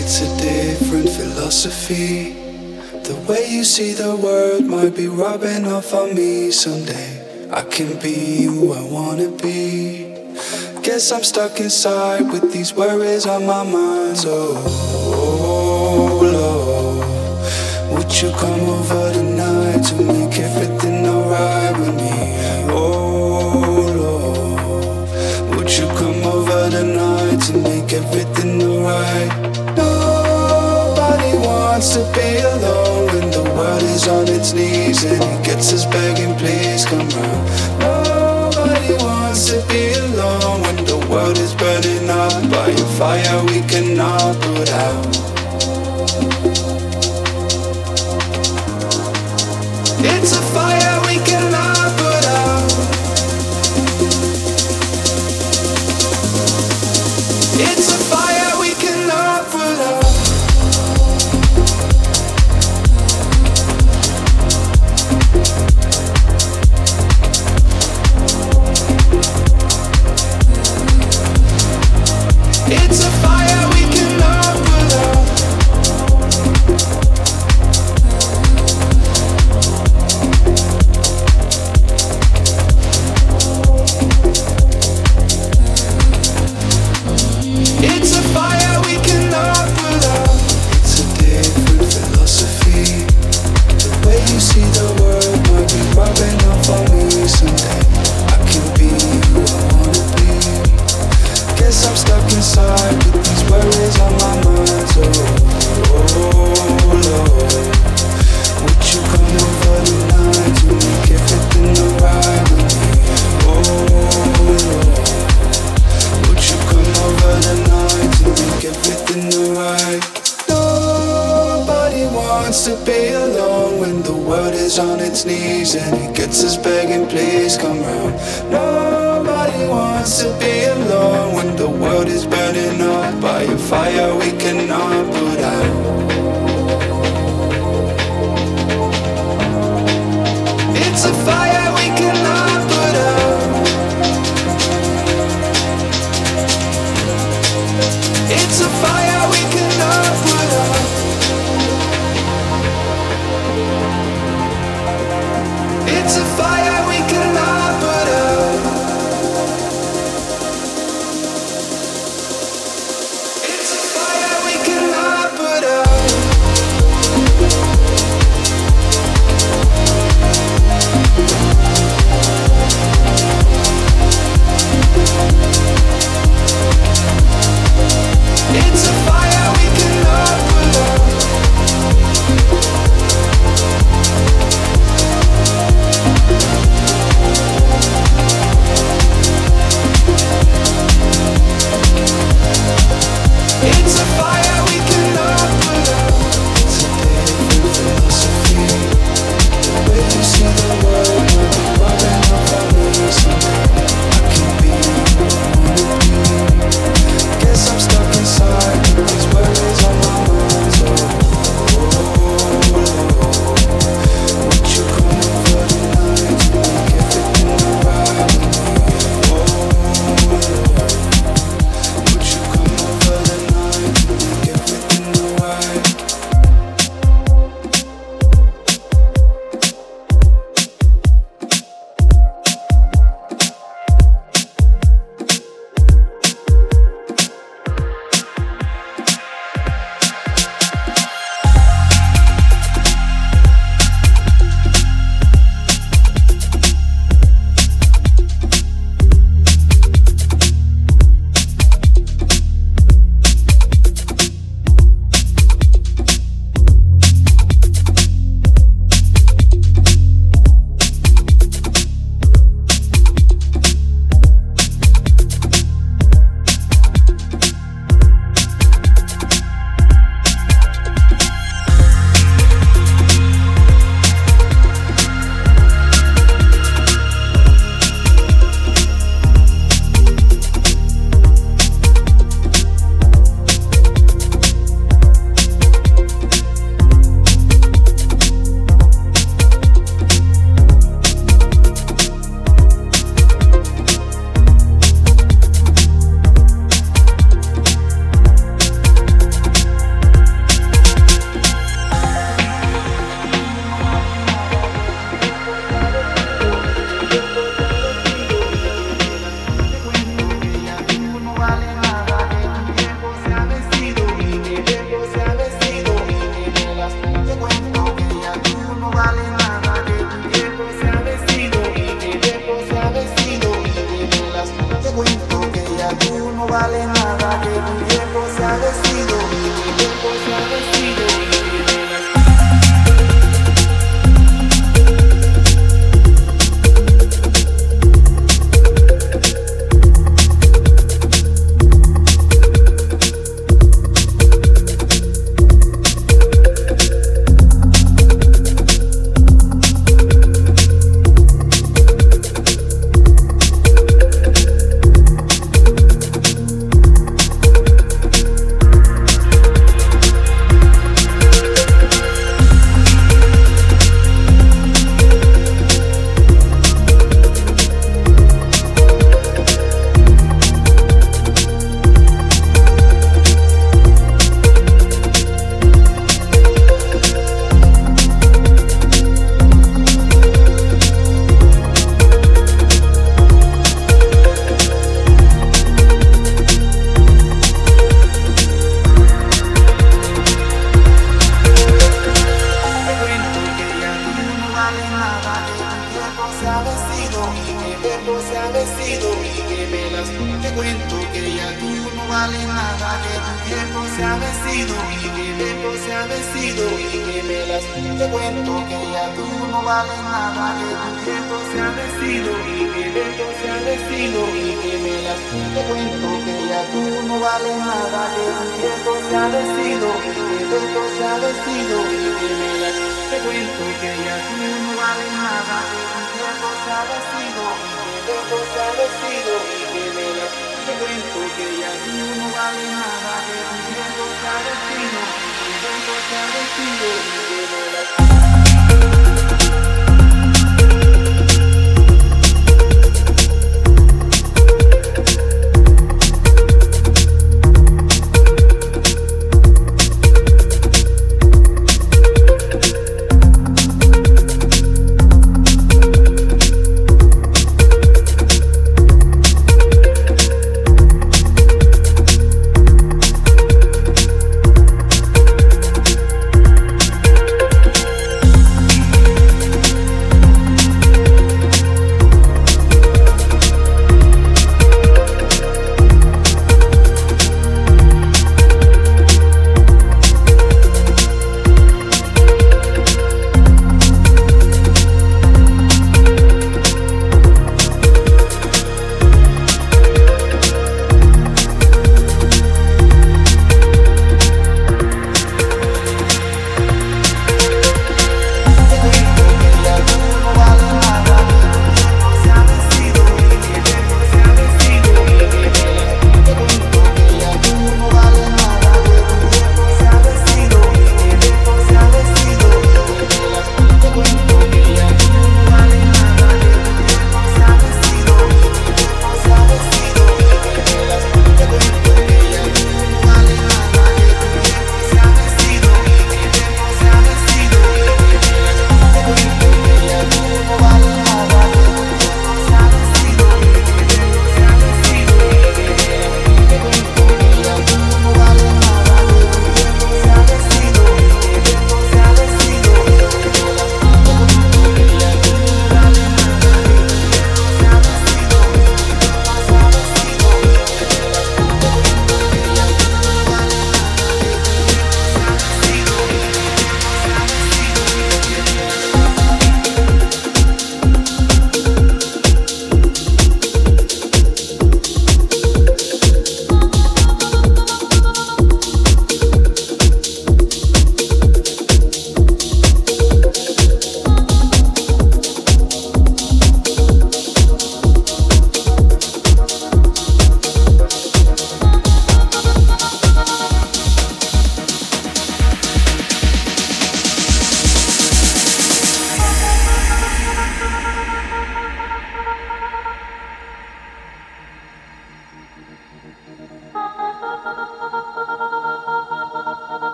It's a different philosophy. The way you see the world might be rubbing off on me someday. I can be who I wanna be. Guess I'm stuck inside with these worries on my mind. So, oh Lord, would you come over tonight to make everything alright with me? Everything alright? Nobody wants to be alone when the world is on its knees and it gets us begging, please come round. Nobody wants to be alone when the world is burning up by a fire we cannot put out. Wants to be alone when the world is on its knees and it gets us begging, please come round. Nobody wants to be alone when the world is burning up by a fire we cannot put out. It's a fire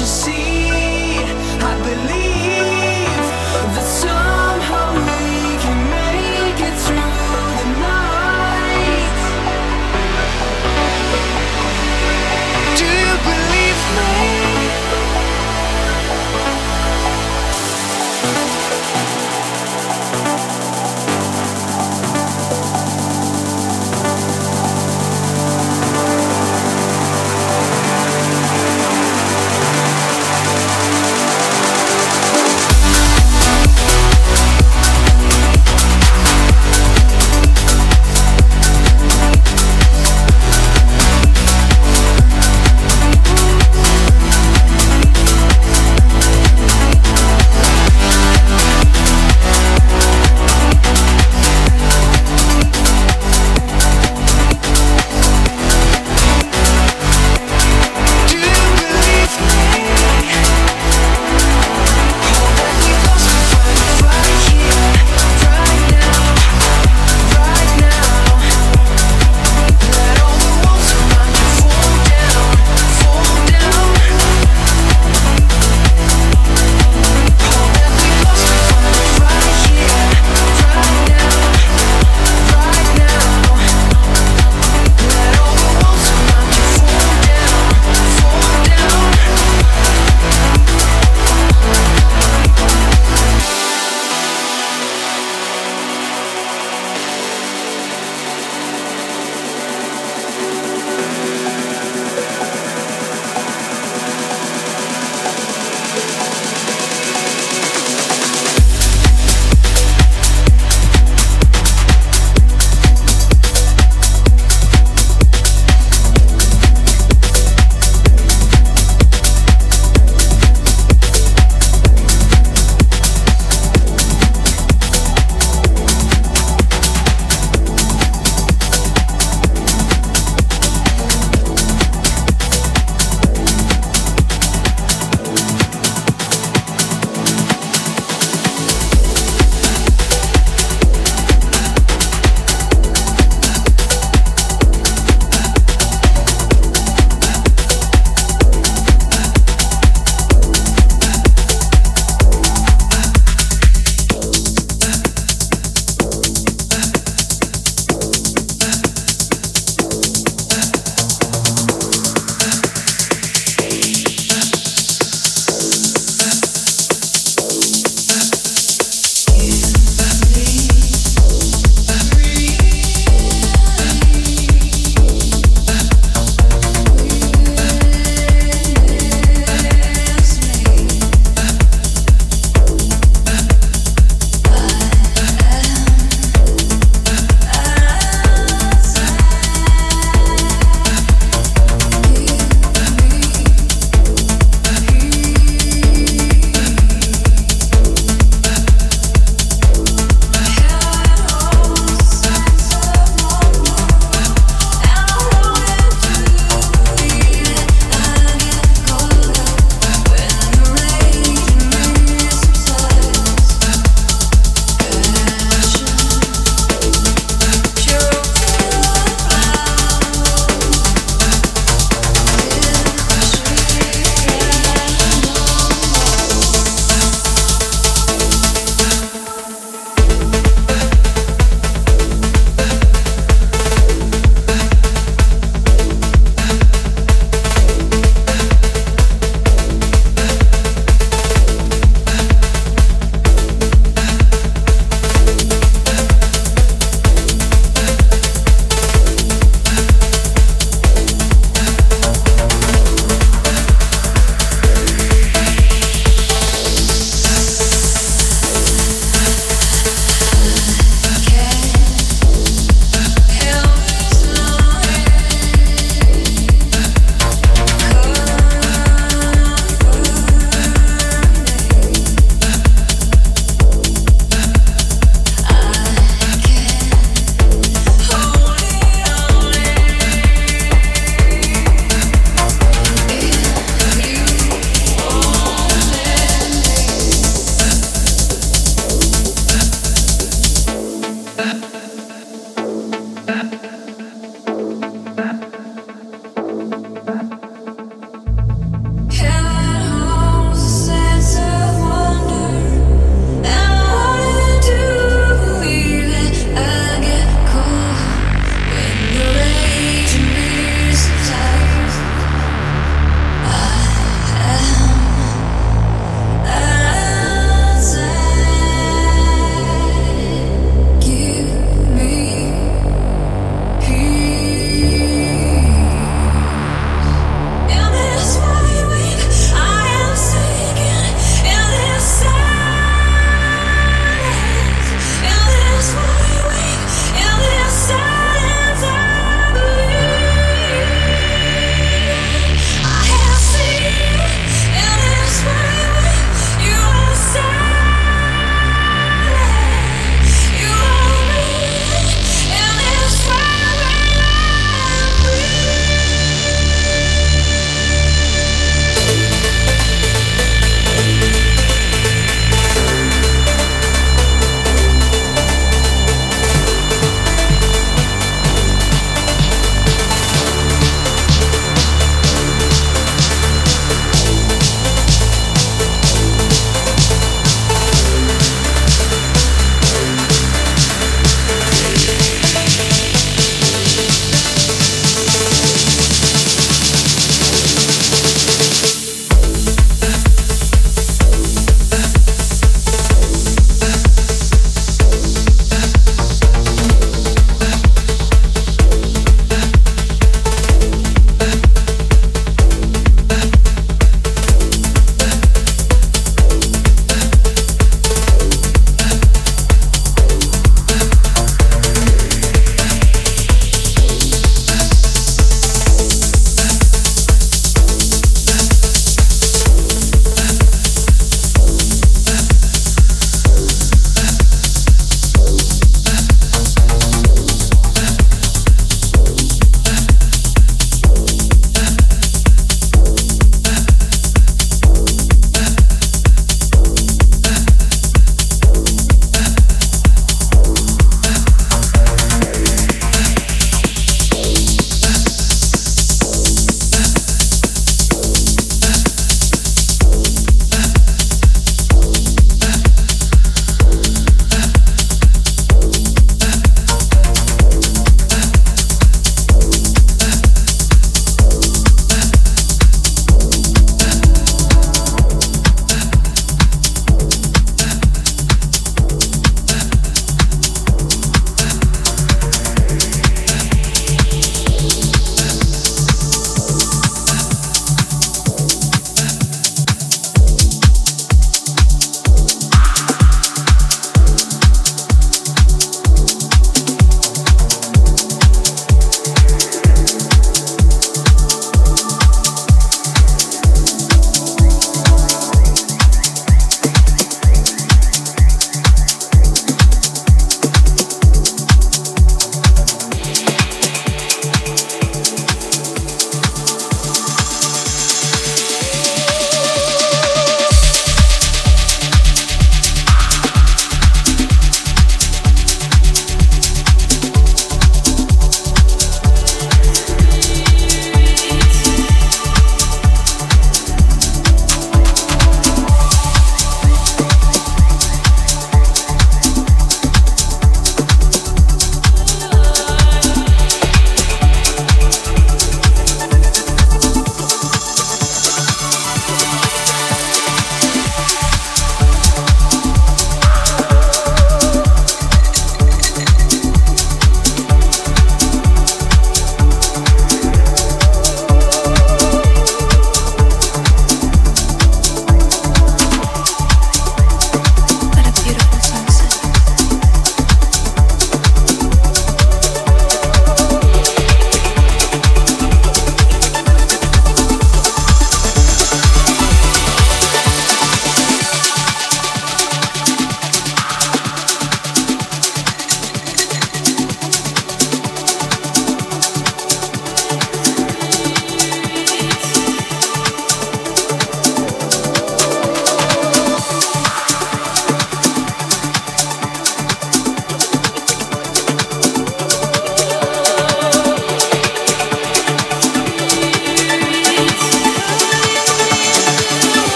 you see? I believe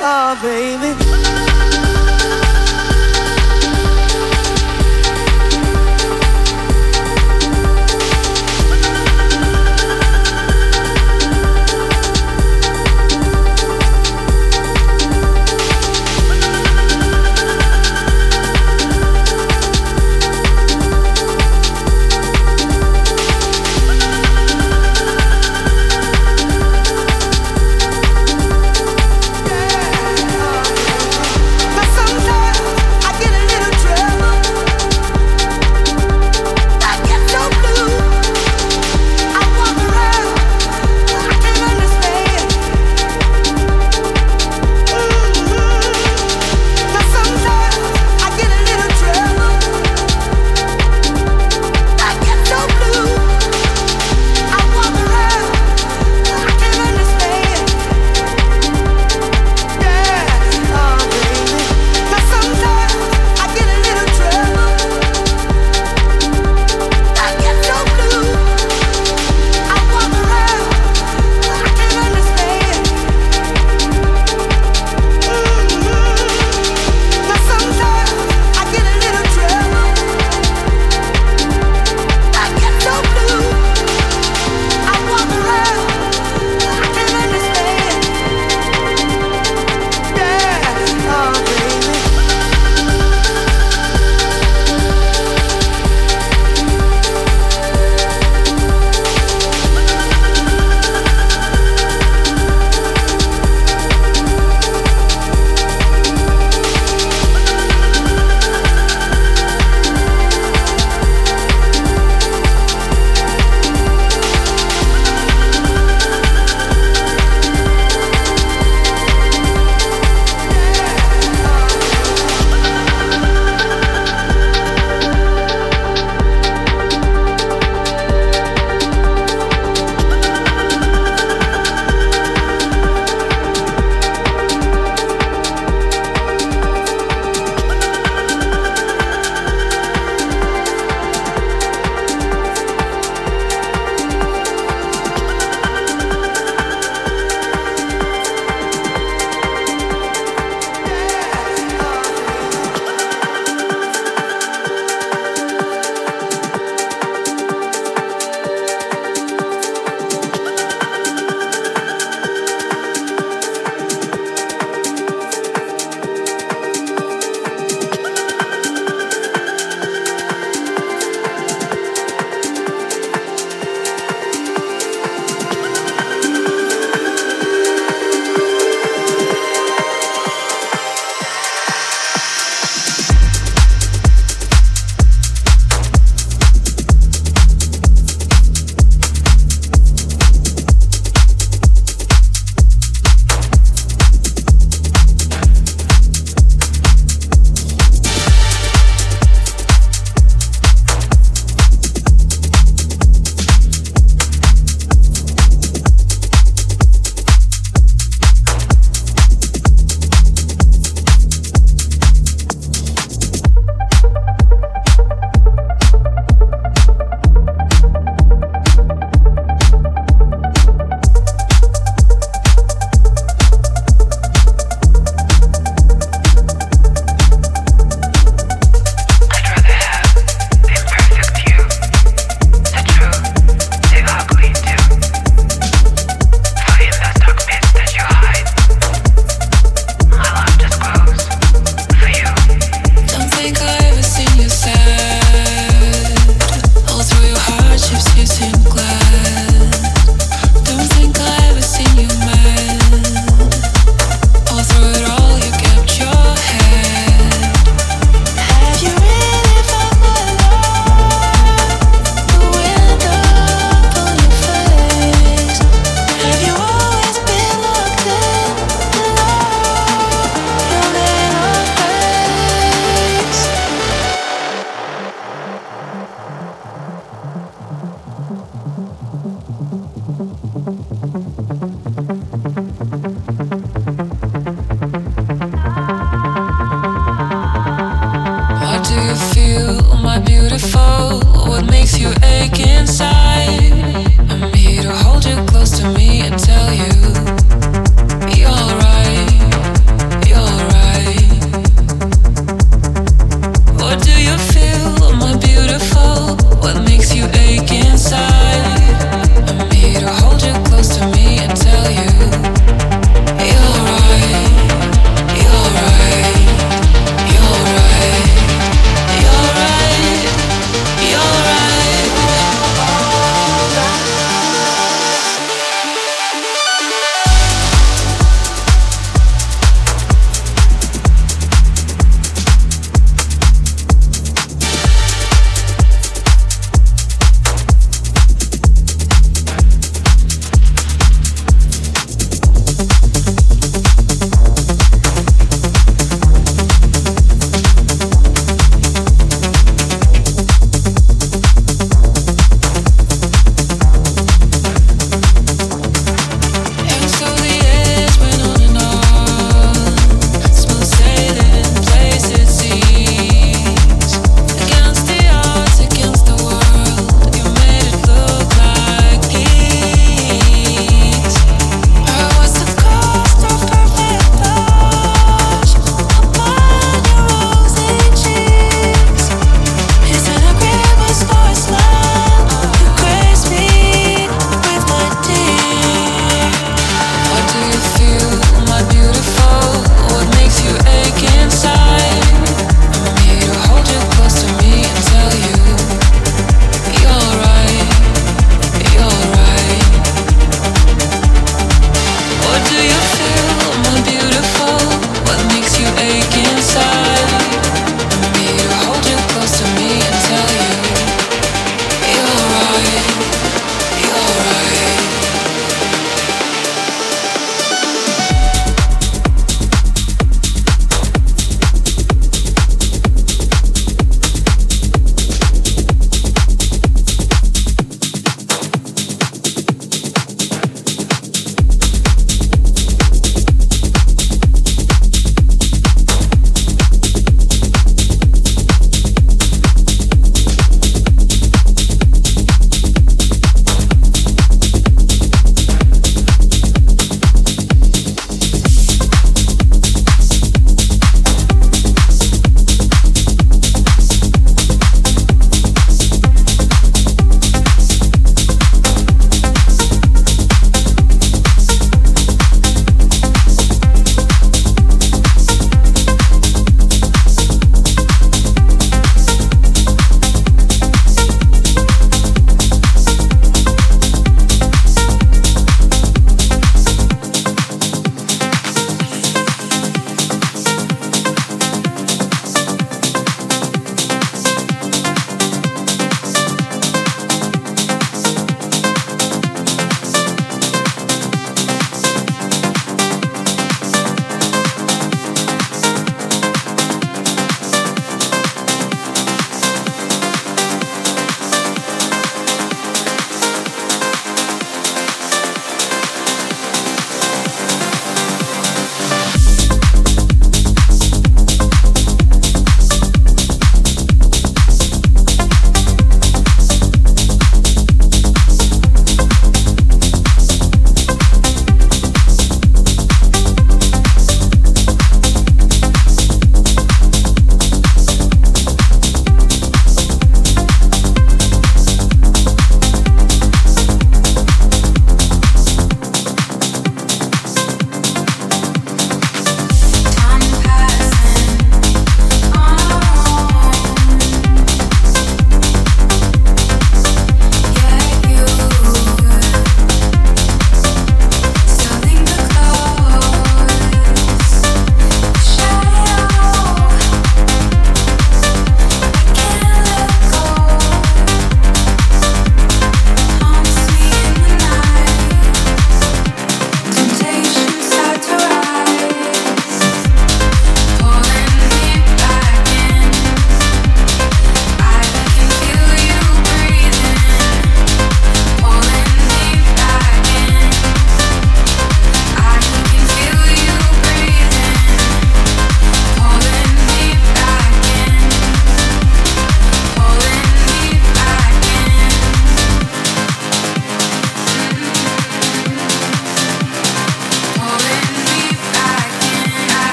Oh, to me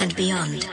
and beyond.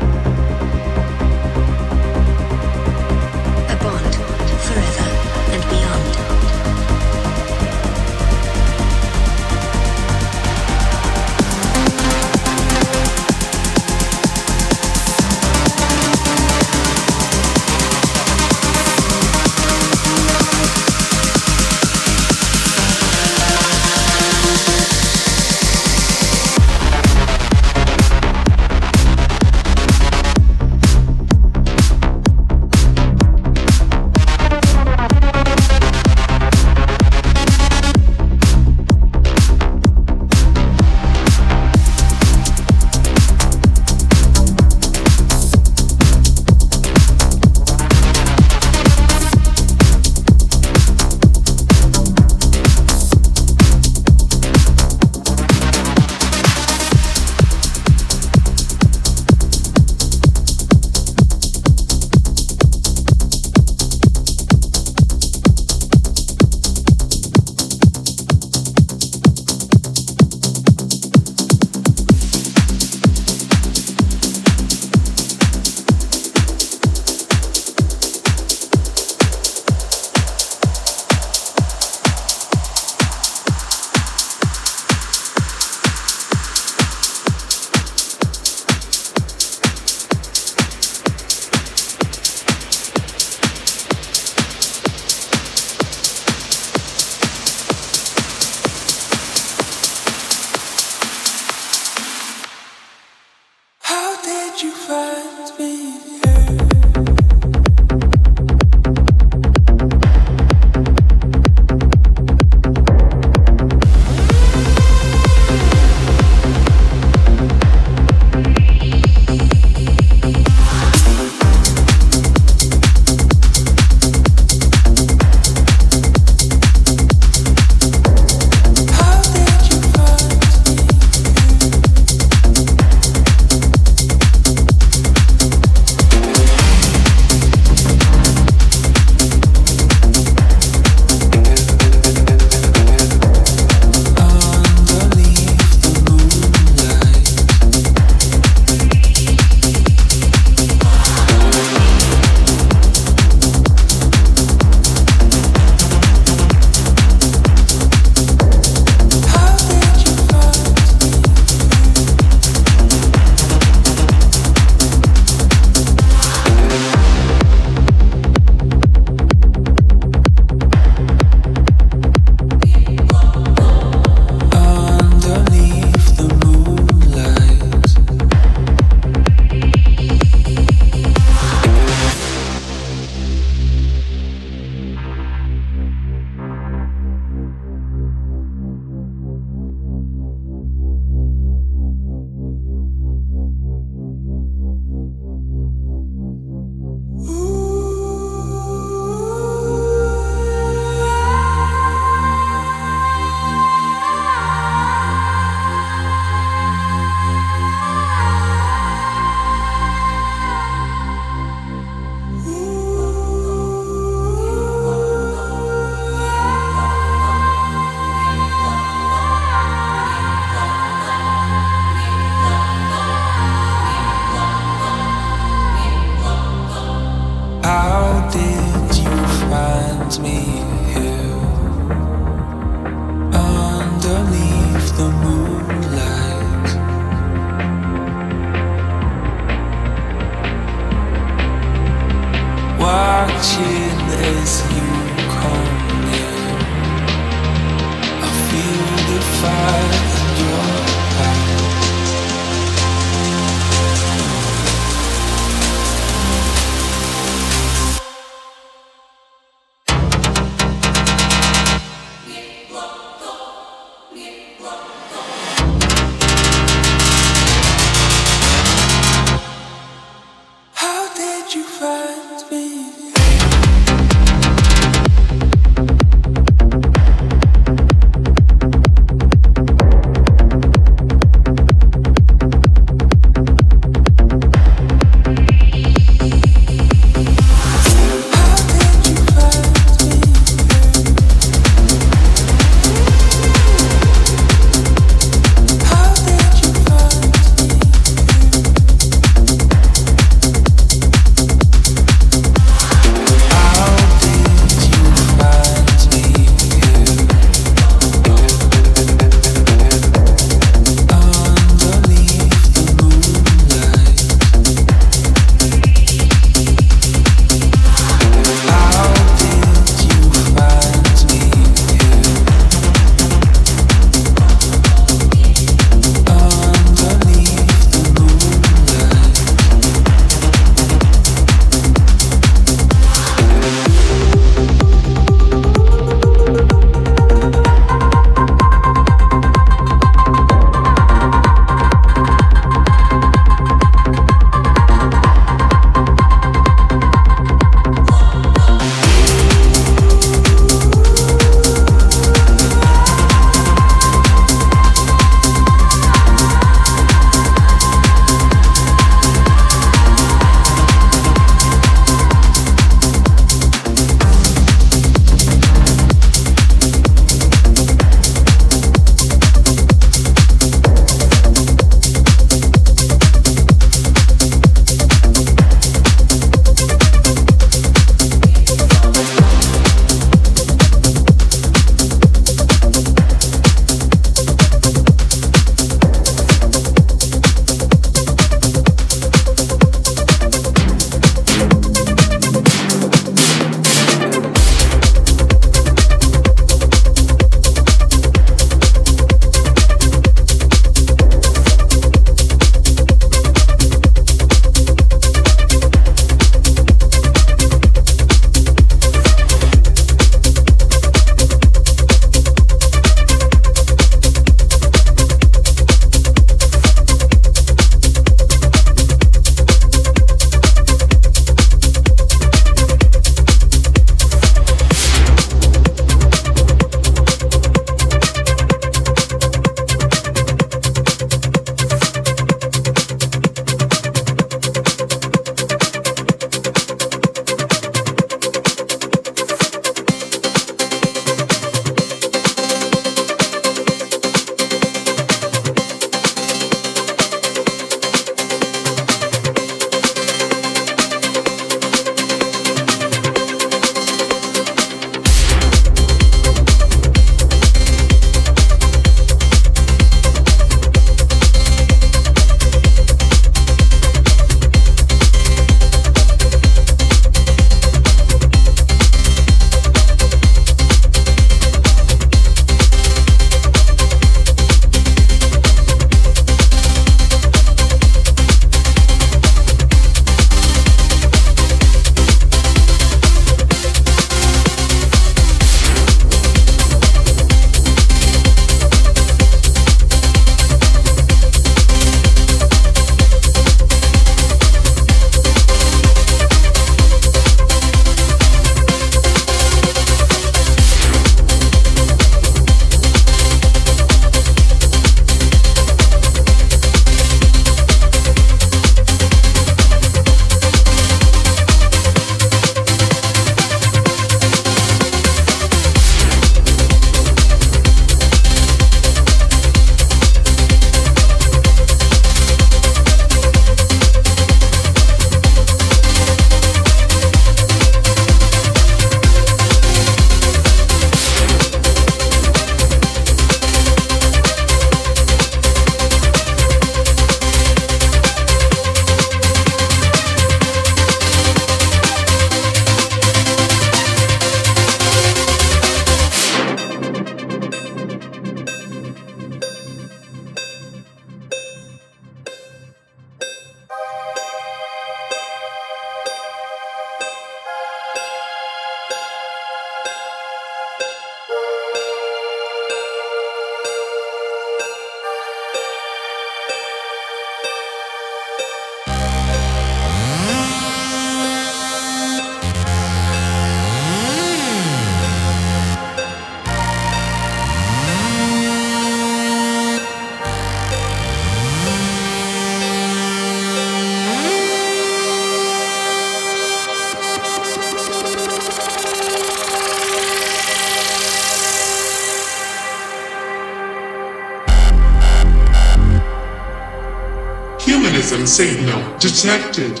Detected.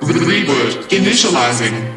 With reboot initializing.